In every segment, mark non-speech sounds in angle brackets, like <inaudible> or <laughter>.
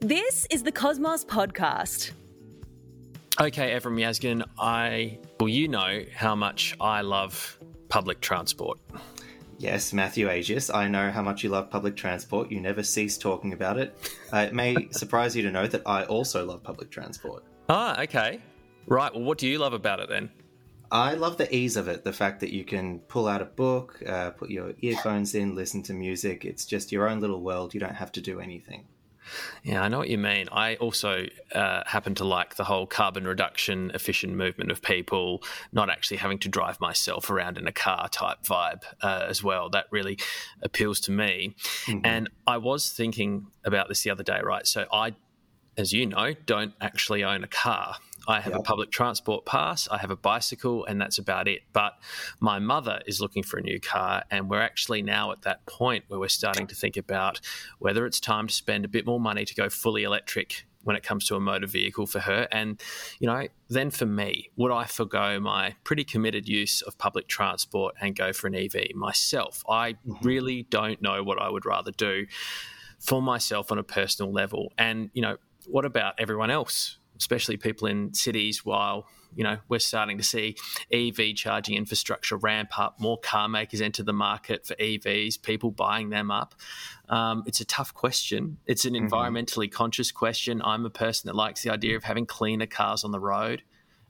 This is the Cosmos Podcast. Okay, Evrim Yazgin, I well, you know how much I love public transport. Yes, Matthew Agius, I know how much you love public transport. You never cease talking about it. Uh, it may <laughs> surprise you to know that I also love public transport. Ah, okay. Right. Well, what do you love about it then? I love the ease of it. The fact that you can pull out a book, uh, put your earphones in, listen to music. It's just your own little world. You don't have to do anything. Yeah, I know what you mean. I also uh, happen to like the whole carbon reduction, efficient movement of people, not actually having to drive myself around in a car type vibe uh, as well. That really appeals to me. Mm-hmm. And I was thinking about this the other day, right? So I, as you know, don't actually own a car. I have yep. a public transport pass, I have a bicycle, and that's about it. But my mother is looking for a new car, and we're actually now at that point where we're starting to think about whether it's time to spend a bit more money to go fully electric when it comes to a motor vehicle for her. And, you know, then for me, would I forego my pretty committed use of public transport and go for an EV myself? I mm-hmm. really don't know what I would rather do for myself on a personal level. And, you know, what about everyone else? especially people in cities, while you know we're starting to see EV charging infrastructure ramp up, more car makers enter the market for EVs, people buying them up. Um, it's a tough question. It's an mm-hmm. environmentally conscious question. I'm a person that likes the idea of having cleaner cars on the road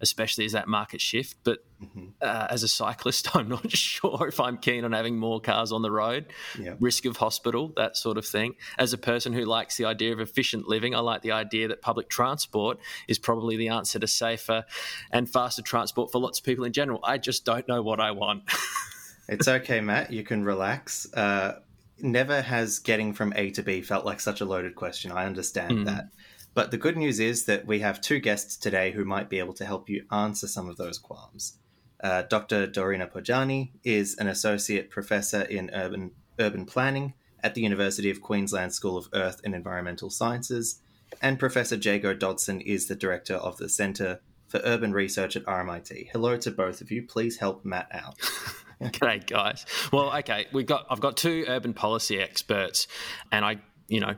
especially as that market shift. But mm-hmm. uh, as a cyclist, <laughs> I'm not sure if I'm keen on having more cars on the road, yeah. risk of hospital, that sort of thing. As a person who likes the idea of efficient living, I like the idea that public transport is probably the answer to safer and faster transport for lots of people in general. I just don't know what I want. <laughs> it's okay, Matt. You can relax. Uh, never has getting from A to B felt like such a loaded question. I understand mm. that. But the good news is that we have two guests today who might be able to help you answer some of those qualms. Uh, Dr. Dorina Pojani is an associate professor in urban urban planning at the University of Queensland School of Earth and Environmental Sciences, and Professor Jago Dodson is the director of the Centre for Urban Research at RMIT. Hello to both of you. Please help Matt out. <laughs> G'day, guys. Well, okay, we've got I've got two urban policy experts, and I, you know,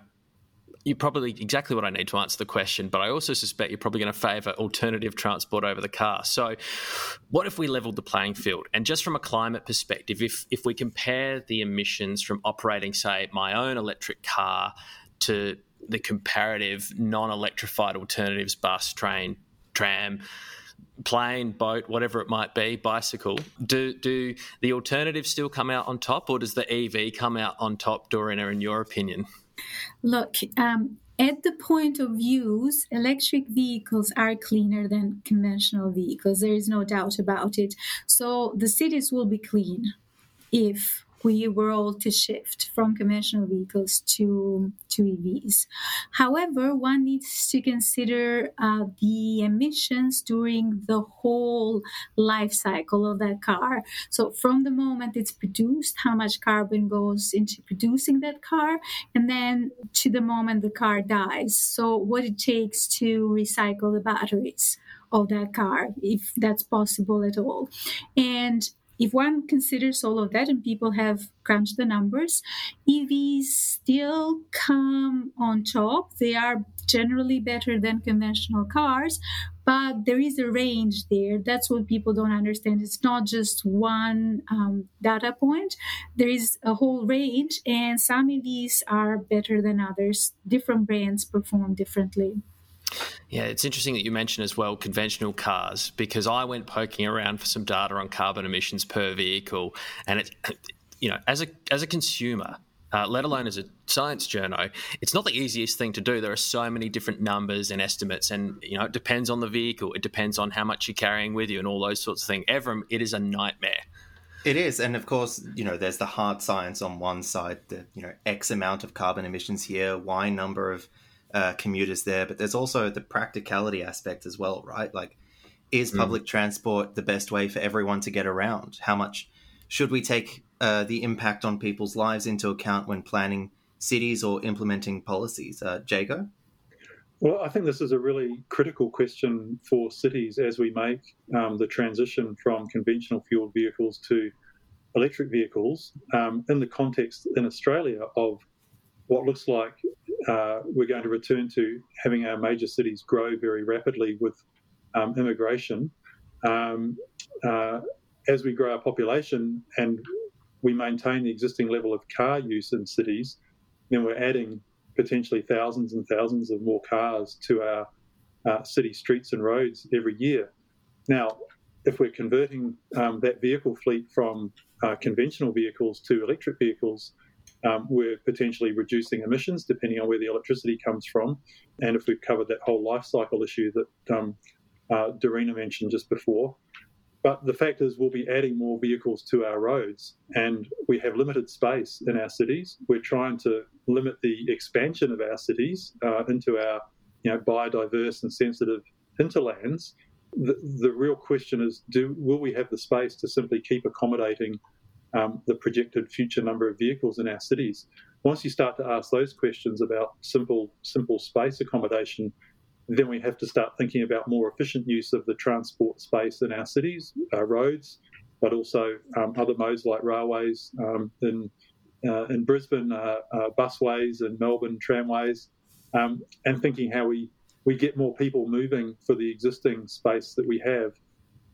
you're probably exactly what I need to answer the question, but I also suspect you're probably going to favour alternative transport over the car. So, what if we levelled the playing field? And just from a climate perspective, if if we compare the emissions from operating, say, my own electric car to the comparative non-electrified alternatives, bus, train, tram, plane, boat, whatever it might be, bicycle, do do the alternatives still come out on top, or does the EV come out on top, Dorina, in your opinion? Look, um, at the point of use, electric vehicles are cleaner than conventional vehicles. There is no doubt about it. So the cities will be clean if we were all to shift from conventional vehicles to, to EVs. However, one needs to consider uh, the emissions during the whole life cycle of that car. So, from the moment it's produced, how much carbon goes into producing that car, and then to the moment the car dies. So, what it takes to recycle the batteries of that car, if that's possible at all. And if one considers all of that and people have crunched the numbers, EVs still come on top. They are generally better than conventional cars, but there is a range there. That's what people don't understand. It's not just one um, data point, there is a whole range, and some EVs are better than others. Different brands perform differently. Yeah, it's interesting that you mentioned as well conventional cars because I went poking around for some data on carbon emissions per vehicle, and it, <coughs> you know, as a as a consumer, uh, let alone as a science journo, it's not the easiest thing to do. There are so many different numbers and estimates, and you know, it depends on the vehicle, it depends on how much you're carrying with you, and all those sorts of things. Evrim, it is a nightmare. It is, and of course, you know, there's the hard science on one side, the you know X amount of carbon emissions here, Y number of uh, commuters there, but there's also the practicality aspect as well, right? Like, is mm. public transport the best way for everyone to get around? How much should we take uh, the impact on people's lives into account when planning cities or implementing policies? Uh, Jago? Well, I think this is a really critical question for cities as we make um, the transition from conventional fueled vehicles to electric vehicles um, in the context in Australia of what looks like uh, we're going to return to having our major cities grow very rapidly with um, immigration. Um, uh, as we grow our population and we maintain the existing level of car use in cities, then we're adding potentially thousands and thousands of more cars to our uh, city streets and roads every year. Now, if we're converting um, that vehicle fleet from uh, conventional vehicles to electric vehicles, um, we're potentially reducing emissions depending on where the electricity comes from. And if we've covered that whole life cycle issue that um, uh, Dorina mentioned just before. But the fact is, we'll be adding more vehicles to our roads, and we have limited space in our cities. We're trying to limit the expansion of our cities uh, into our you know, biodiverse and sensitive hinterlands. The, the real question is do will we have the space to simply keep accommodating um, the projected future number of vehicles in our cities. Once you start to ask those questions about simple simple space accommodation, then we have to start thinking about more efficient use of the transport space in our cities, our roads, but also um, other modes like railways um, in uh, in Brisbane, uh, uh, busways, and Melbourne tramways, um, and thinking how we we get more people moving for the existing space that we have,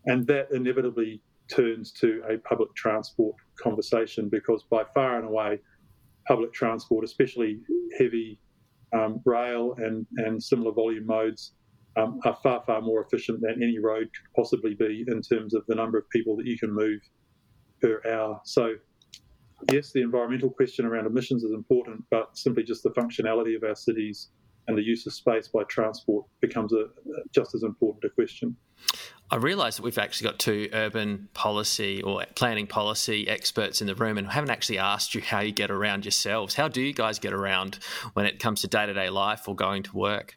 and that inevitably turns to a public transport conversation because by far and away, public transport, especially heavy um, rail and, and similar volume modes, um, are far, far more efficient than any road could possibly be in terms of the number of people that you can move per hour. So, yes, the environmental question around emissions is important, but simply just the functionality of our cities and the use of space by transport becomes a, just as important a question. I realise that we've actually got two urban policy or planning policy experts in the room and haven't actually asked you how you get around yourselves. How do you guys get around when it comes to day to day life or going to work?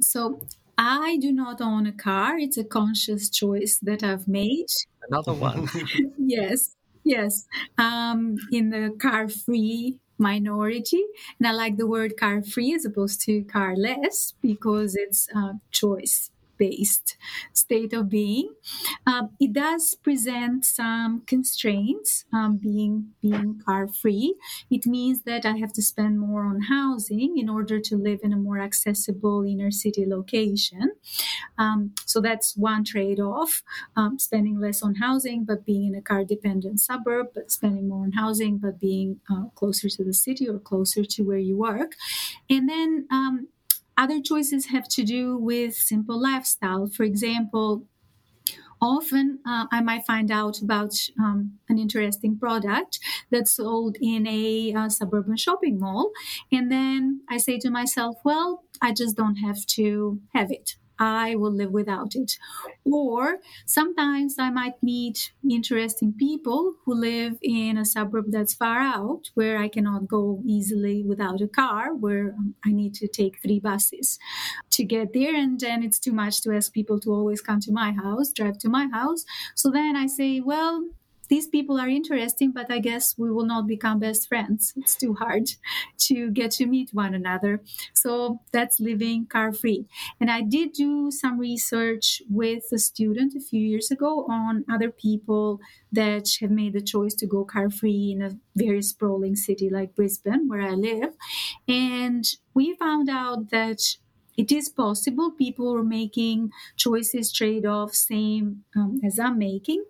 So, I do not own a car. It's a conscious choice that I've made. Another one. <laughs> <laughs> yes, yes. Um, in the car free minority. And I like the word car free as opposed to car less because it's a choice based state of being. Um, it does present some constraints um, being being car free. It means that I have to spend more on housing in order to live in a more accessible inner city location. Um, so that's one trade off: um, spending less on housing but being in a car dependent suburb, but spending more on housing but being uh, closer to the city or closer to where you work. And then um, other choices have to do with simple lifestyle. For example, often uh, I might find out about um, an interesting product that's sold in a uh, suburban shopping mall. And then I say to myself, well, I just don't have to have it. I will live without it. Or sometimes I might meet interesting people who live in a suburb that's far out where I cannot go easily without a car, where um, I need to take three buses to get there. And then it's too much to ask people to always come to my house, drive to my house. So then I say, well, these people are interesting, but I guess we will not become best friends. It's too hard to get to meet one another. So that's living car free. And I did do some research with a student a few years ago on other people that have made the choice to go car free in a very sprawling city like Brisbane, where I live. And we found out that it is possible people are making choices trade-offs same um, as i'm making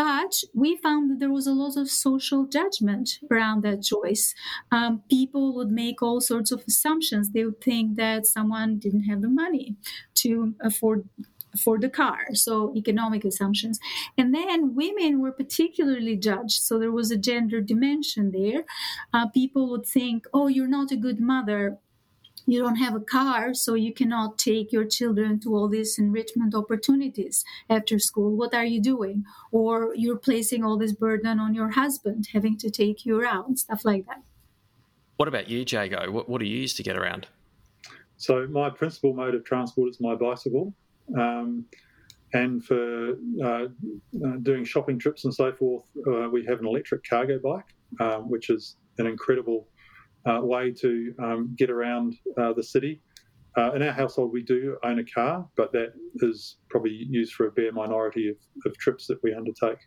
but we found that there was a lot of social judgment around that choice. Um, people would make all sorts of assumptions. They would think that someone didn't have the money to afford for the car. So economic assumptions. And then women were particularly judged. So there was a gender dimension there. Uh, people would think oh you're not a good mother you don't have a car, so you cannot take your children to all these enrichment opportunities after school. What are you doing? Or you're placing all this burden on your husband, having to take you around, stuff like that. What about you, Jago? What, what do you use to get around? So, my principal mode of transport is my bicycle. Um, and for uh, uh, doing shopping trips and so forth, uh, we have an electric cargo bike, um, which is an incredible uh, way to um, get around uh, the city. Uh, in our household, we do own a car, but that is probably used for a bare minority of, of trips that we undertake.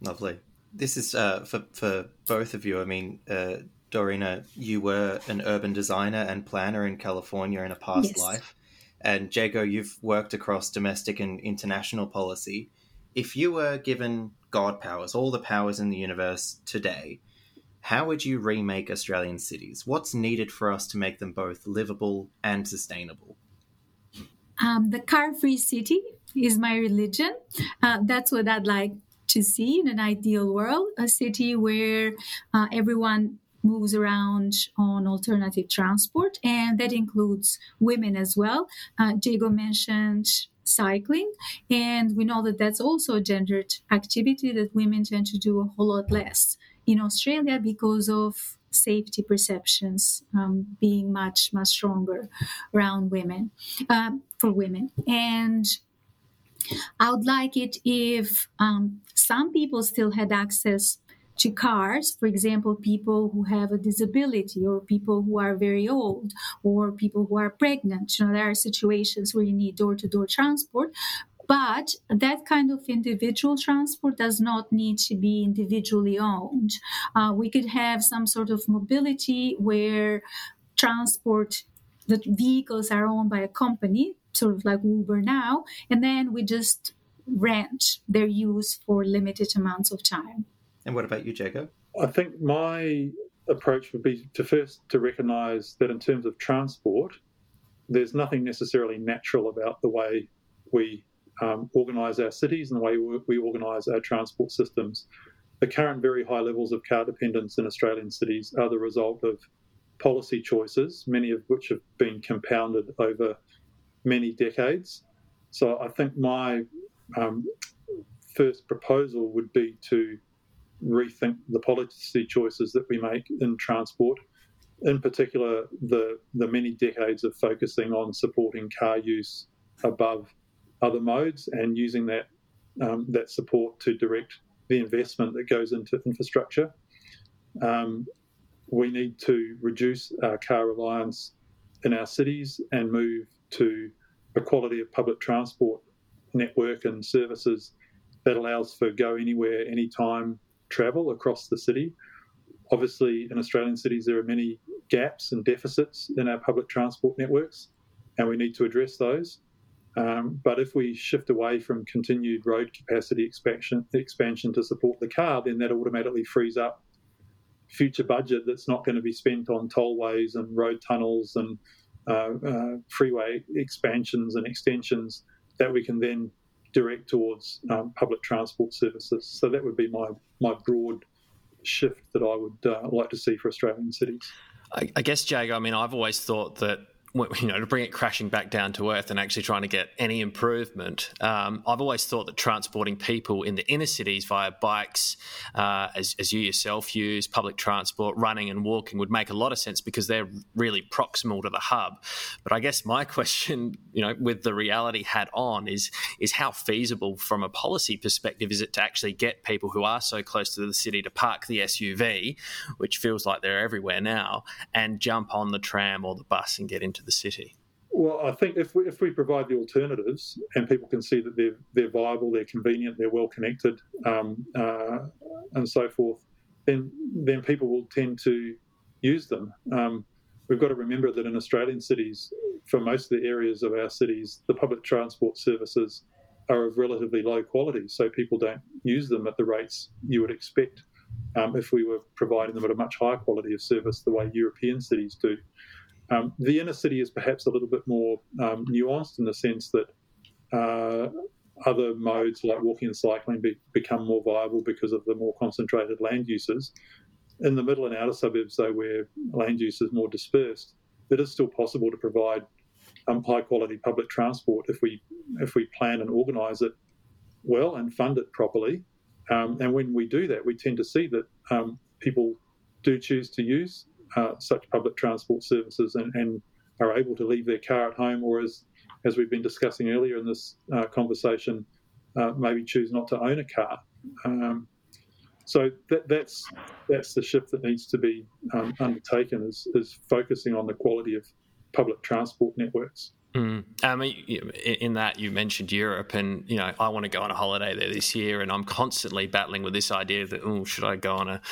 Lovely. This is uh, for for both of you. I mean, uh, Dorina, you were an urban designer and planner in California in a past yes. life. And Jago, you've worked across domestic and international policy. If you were given God powers, all the powers in the universe today, how would you remake Australian cities? What's needed for us to make them both livable and sustainable? Um, the car free city is my religion. Uh, that's what I'd like to see in an ideal world a city where uh, everyone moves around on alternative transport, and that includes women as well. Uh, Jago mentioned cycling, and we know that that's also a gendered activity that women tend to do a whole lot less in Australia because of safety perceptions um, being much much stronger around women um, for women and I would like it if um, some people still had access to cars, for example, people who have a disability or people who are very old or people who are pregnant. You know, there are situations where you need door to door transport. But that kind of individual transport does not need to be individually owned. Uh, we could have some sort of mobility where transport, the vehicles are owned by a company, sort of like Uber now, and then we just rent their use for limited amounts of time. And what about you, Jago? I think my approach would be to first to recognise that in terms of transport, there's nothing necessarily natural about the way we um, organise our cities and the way we, we organise our transport systems. The current very high levels of car dependence in Australian cities are the result of policy choices, many of which have been compounded over many decades. So I think my um, first proposal would be to rethink the policy choices that we make in transport. In particular, the the many decades of focusing on supporting car use above other modes and using that um, that support to direct the investment that goes into infrastructure. Um, we need to reduce our car reliance in our cities and move to a quality of public transport network and services that allows for go anywhere, anytime travel across the city. Obviously, in Australian cities, there are many gaps and deficits in our public transport networks, and we need to address those. Um, but if we shift away from continued road capacity expansion, expansion to support the car, then that automatically frees up future budget that's not going to be spent on tollways and road tunnels and uh, uh, freeway expansions and extensions that we can then direct towards um, public transport services. So that would be my my broad shift that I would uh, like to see for Australian cities. I, I guess, Jago. I mean, I've always thought that you know, to bring it crashing back down to earth and actually trying to get any improvement, um, I've always thought that transporting people in the inner cities via bikes, uh, as, as, you yourself use, public transport, running and walking would make a lot of sense because they're really proximal to the hub. But I guess my <laughs> question, you know, with the reality hat on, is is how feasible from a policy perspective is it to actually get people who are so close to the city to park the SUV, which feels like they're everywhere now, and jump on the tram or the bus and get into the city? Well, I think if we, if we provide the alternatives and people can see that they're they're viable, they're convenient, they're well connected, um, uh, and so forth, then then people will tend to use them. Um, we've got to remember that in Australian cities, for most of the areas of our cities, the public transport services are of relatively low quality, so people don't use them at the rates you would expect um, if we were providing them at a much higher quality of service the way European cities do. Um, the inner city is perhaps a little bit more um, nuanced in the sense that uh, other modes like walking and cycling be, become more viable because of the more concentrated land uses. In the middle and outer suburbs, though, where land use is more dispersed, it is still possible to provide um, high quality public transport if we if we plan and organise it well and fund it properly. Um, and when we do that, we tend to see that um, people do choose to use uh, such public transport services and, and, are able to leave their car at home, or as as we've been discussing earlier in this uh, conversation, uh, maybe choose not to own a car. Um, so that, that's that's the shift that needs to be um, undertaken is, is focusing on the quality of public transport networks. Mm. Um, in that you mentioned Europe, and you know I want to go on a holiday there this year, and I'm constantly battling with this idea that oh, should I go on a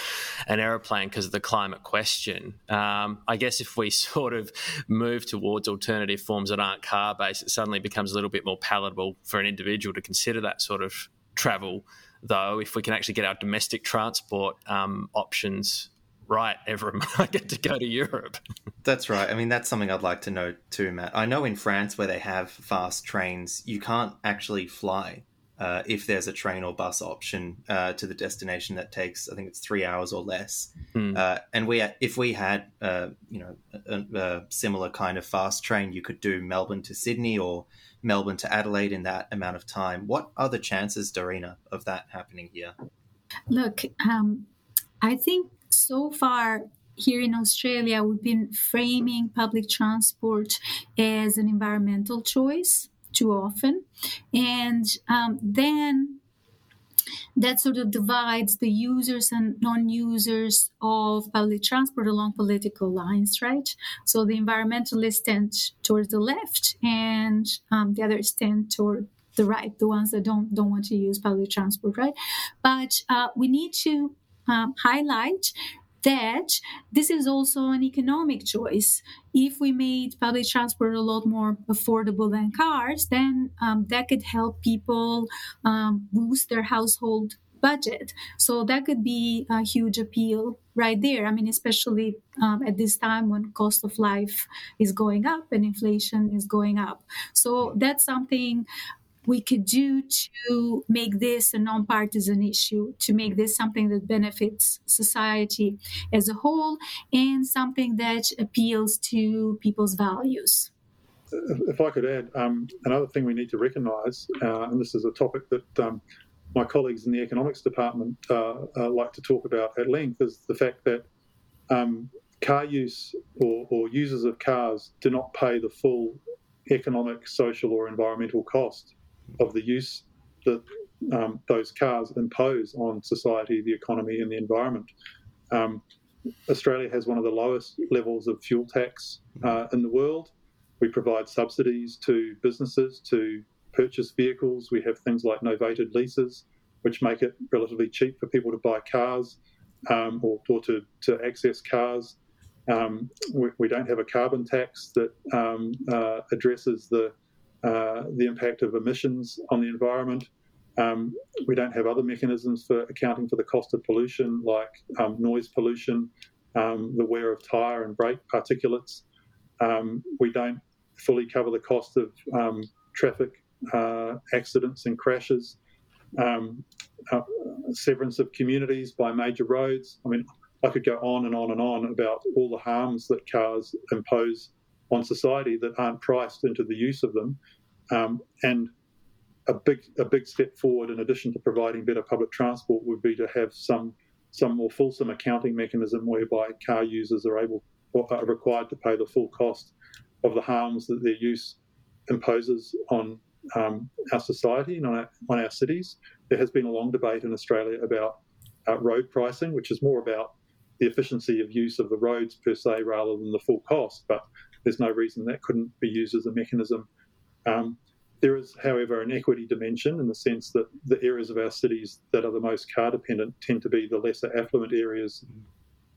an aeroplane because of the climate question? Um, I guess if we <laughs> sort of move towards alternative forms that aren't car based, it suddenly becomes a little bit more palatable for an individual to consider that sort of travel. Though, if we can actually get our domestic transport um, options right ever I get to go to Europe. That's right. I mean, that's something I'd like to know too, Matt. I know in France where they have fast trains, you can't actually fly uh, if there's a train or bus option uh, to the destination that takes, I think it's three hours or less. Mm. Uh, and we, if we had, uh, you know, a, a, similar kind of fast train, you could do Melbourne to Sydney or Melbourne to Adelaide in that amount of time. What are the chances, Dorina, of that happening here? Look, um, I think so far here in Australia, we've been framing public transport as an environmental choice too often. And um, then that sort of divides the users and non-users of public transport along political lines, right? So the environmentalists tend towards the left, and um, the others tend toward the right, the ones that don't don't want to use public transport, right? But uh, we need to um, highlight that this is also an economic choice. If we made public transport a lot more affordable than cars, then um, that could help people um, boost their household budget. So that could be a huge appeal right there. I mean, especially um, at this time when cost of life is going up and inflation is going up. So that's something we could do to make this a nonpartisan issue, to make this something that benefits society as a whole and something that appeals to people's values. If I could add, um, another thing we need to recognise, uh, and this is a topic that um, my colleagues in the economics department uh, uh, like to talk about at length, is the fact that um, car use or, or users of cars do not pay the full economic, social, or environmental cost of the use that um, those cars impose on society, the economy, and the environment. Um, Australia has one of the lowest levels of fuel tax uh, in the world. We provide subsidies to businesses to purchase vehicles. We have things like novated leases, which make it relatively cheap for people to buy cars um, or, or to, to access cars. Um, we, we, don't have a carbon tax that um, uh, addresses the uh, the impact of emissions on the environment. Um, we don't have other mechanisms for accounting for the cost of pollution like um, noise pollution, um, the wear of tyre and brake particulates. Um, we don't fully cover the cost of um, traffic uh, accidents and crashes, um, uh, severance of communities by major roads. I mean, I could go on and on and on about all the harms that cars impose on society that aren't priced into the use of them. Um, and a big a big step forward, in addition to providing better public transport, would be to have some some more fulsome accounting mechanism whereby car users are able are required to pay the full cost of the harms that their use imposes on um, our society and on our, on our, cities. There has been a long debate in Australia about uh, road pricing, which is more about the efficiency of use of the roads per se rather than the full cost. But there's no reason that couldn't be used as a mechanism. Um, there is, however, an equity dimension in the sense that the areas of our cities that are the most car dependent tend to be the lesser affluent areas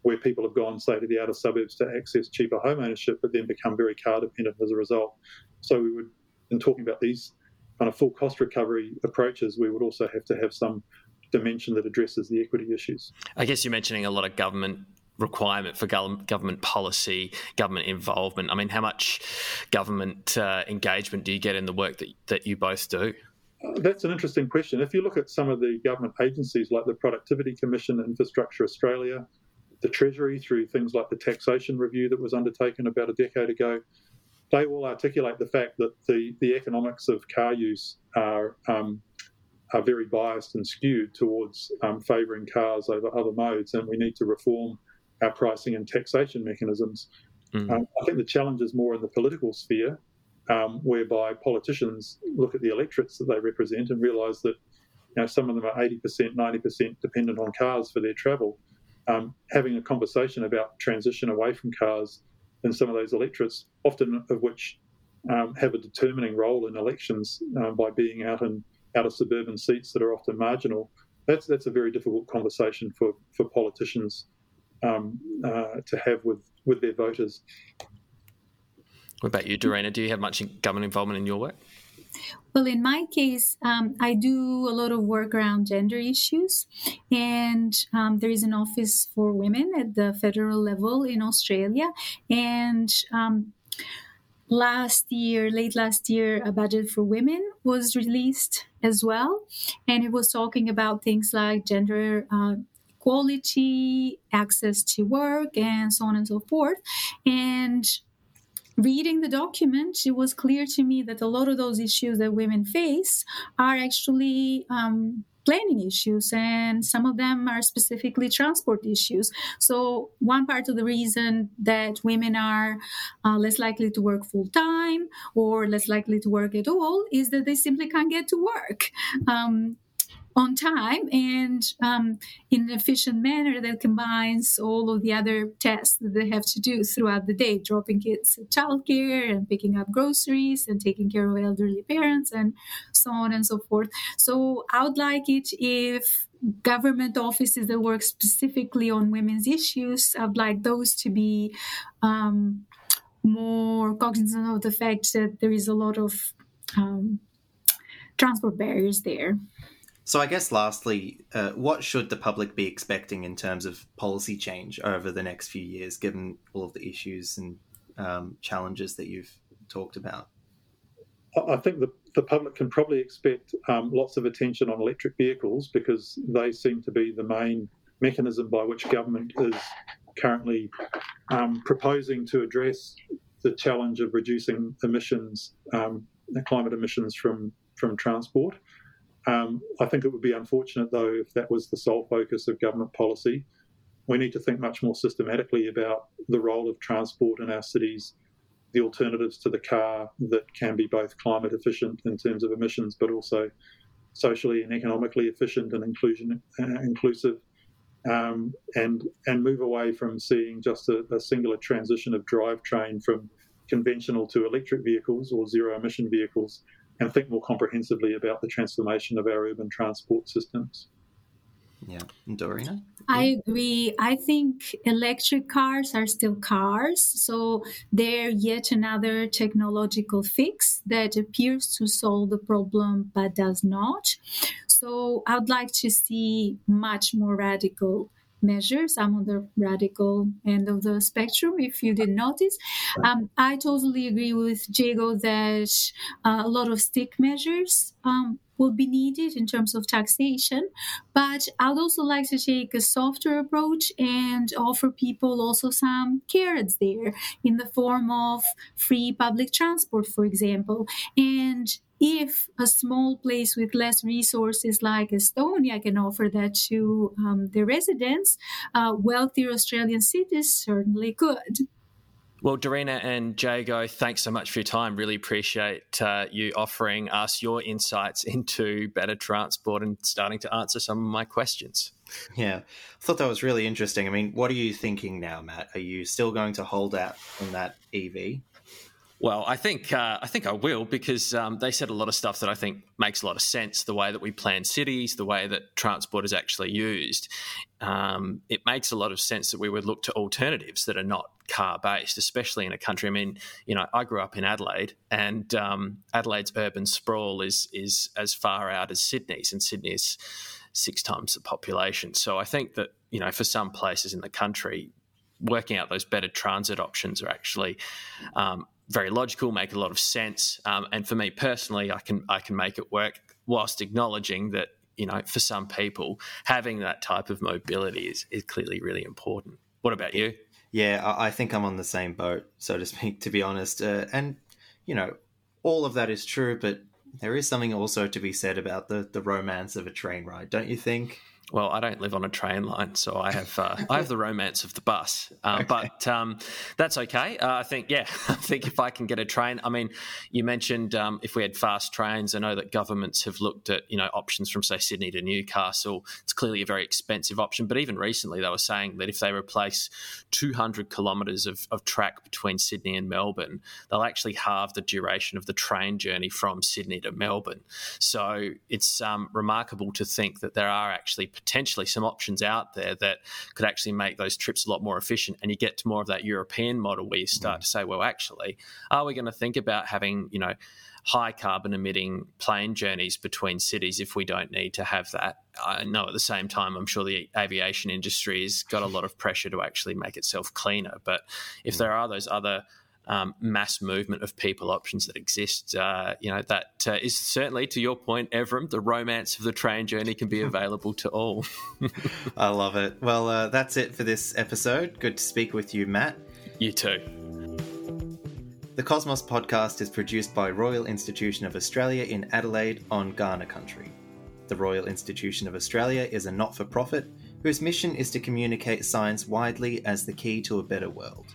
where people have gone, say, to the outer suburbs to access cheaper home ownership, but then become very car dependent as a result. So we would, in talking about these kind of full cost recovery approaches, we would also have to have some dimension that addresses the equity issues. I guess you're mentioning a lot of government requirement for government policy, government involvement. I mean, how much government uh, engagement do you get in the work that, that you both do? Uh, that's an interesting question. If you look at some of the government agencies like the Productivity Commission, Infrastructure Australia, the Treasury, through things like the taxation review that was undertaken about a decade ago, they will articulate the fact that the, the economics of car use are um, are very biased and skewed towards um, favouring cars over other modes, and we need to reform our pricing and taxation mechanisms. Mm. Um, I think the challenge is more in the political sphere, um, whereby politicians look at the electorates that they represent and realise that you know, some of them are 80%, 90% dependent on cars for their travel. Um, having a conversation about transition away from cars in some of those electorates, often of which um, have a determining role in elections um, by being out in out of suburban seats that are often marginal. That's that's a very difficult conversation for for politicians um, uh, to have with with their voters. What about you, Dorina? Do you have much government involvement in your work? Well, in my case, um, I do a lot of work around gender issues, and um, there is an office for women at the federal level in Australia. And um, last year, late last year, a budget for women was released as well, and it was talking about things like gender. Uh, equality, access to work, and so on and so forth. And reading the document, it was clear to me that a lot of those issues that women face are actually um, planning issues, and some of them are specifically transport issues. So, one part of the reason that women are uh, less likely to work full time or less likely to work at all is that they simply can't get to work. Um, on time and um, in an efficient manner that combines all of the other tasks that they have to do throughout the day dropping kids at childcare and picking up groceries and taking care of elderly parents and so on and so forth. So i would like it if government offices that work specifically on women's issues i'd like those to be um, more cognizant of the fact that there is a lot of um, transport barriers there so, I guess lastly, uh, what should the public be expecting in terms of policy change over the next few years, given all of the issues and um, challenges that you've talked about? I think the, the public can probably expect um, lots of attention on electric vehicles because they seem to be the main mechanism by which government is currently um, proposing to address the challenge of reducing emissions, um, climate emissions from, from transport. Um, I think it would be unfortunate, though, if that was the sole focus of government policy. We need to think much more systematically about the role of transport in our cities, the alternatives to the car that can be both climate efficient in terms of emissions, but also socially and economically efficient and inclusion uh, inclusive, um, and and move away from seeing just a, a singular transition of drivetrain from conventional to electric vehicles or zero emission vehicles and think more comprehensively about the transformation of our urban transport systems. Yeah, Dorina? I agree. I think electric cars are still cars, so they're yet another technological fix that appears to solve the problem but does not. So I'd like to see much more radical measures. I'm on the radical end of the spectrum, if you didn't notice. Um, I totally agree with Jago that uh, a lot of stick measures um, will be needed in terms of taxation. But I'd also like to take a softer approach and offer people also some carrots there in the form of free public transport, for example. And if a small place with less resources like Estonia can offer that to um, their residents, uh, wealthier Australian cities certainly could. Well, Dorina and Jago, thanks so much for your time. Really appreciate uh, you offering us your insights <laughs> into better transport and starting to answer some of my questions. Yeah, I thought that was really interesting. I mean, what are you thinking now, Matt? Are you still going to hold out on that EV? Well, I think uh, I think I will because um, they said a lot of stuff that I think makes a lot of sense. The way that we plan cities, the way that transport is actually used, um, it makes a lot of sense that we would look to alternatives that are not car based, especially in a country. I mean, you know, I grew up in Adelaide, and um, Adelaide's urban sprawl is is as far out as Sydney's, and Sydney's six times the population. So I think that you know, for some places in the country, working out those better transit options are actually um, very logical, make a lot of sense. Um, and for me personally, I can I can make it work whilst acknowledging that you know for some people having that type of mobility is, is clearly really important. What about you? Yeah, I think I'm on the same boat, so to speak. To be honest, uh, and you know, all of that is true, but there is something also to be said about the the romance of a train ride, don't you think? Well, I don't live on a train line, so I have uh, <laughs> I have the romance of the bus. Um, okay. But um, that's okay. Uh, I think, yeah, <laughs> I think if I can get a train, I mean, you mentioned um, if we had fast trains. I know that governments have looked at you know options from say Sydney to Newcastle. It's clearly a very expensive option, but even recently they were saying that if they replace 200 kilometres of, of track between Sydney and Melbourne, they'll actually halve the duration of the train journey from Sydney to Melbourne. So it's um, remarkable to think that there are actually potentially some options out there that could actually make those trips a lot more efficient. And you get to more of that European model where you start mm. to say, well, actually, are we going to think about having, you know, high carbon emitting plane journeys between cities if we don't need to have that. I know at the same time, I'm sure the aviation industry has got a lot of pressure to actually make itself cleaner. But if mm. there are those other um, mass movement of people options that exist. Uh, you know, that uh, is certainly, to your point, Evrim, the romance of the train journey can be available to all. <laughs> I love it. Well, uh, that's it for this episode. Good to speak with you, Matt. You too. The Cosmos podcast is produced by Royal Institution of Australia in Adelaide on Kaurna country. The Royal Institution of Australia is a not for profit whose mission is to communicate science widely as the key to a better world.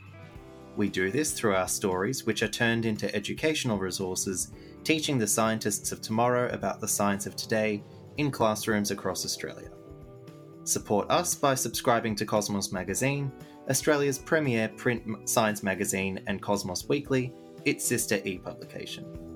We do this through our stories, which are turned into educational resources, teaching the scientists of tomorrow about the science of today in classrooms across Australia. Support us by subscribing to Cosmos Magazine, Australia's premier print science magazine, and Cosmos Weekly, its sister e publication.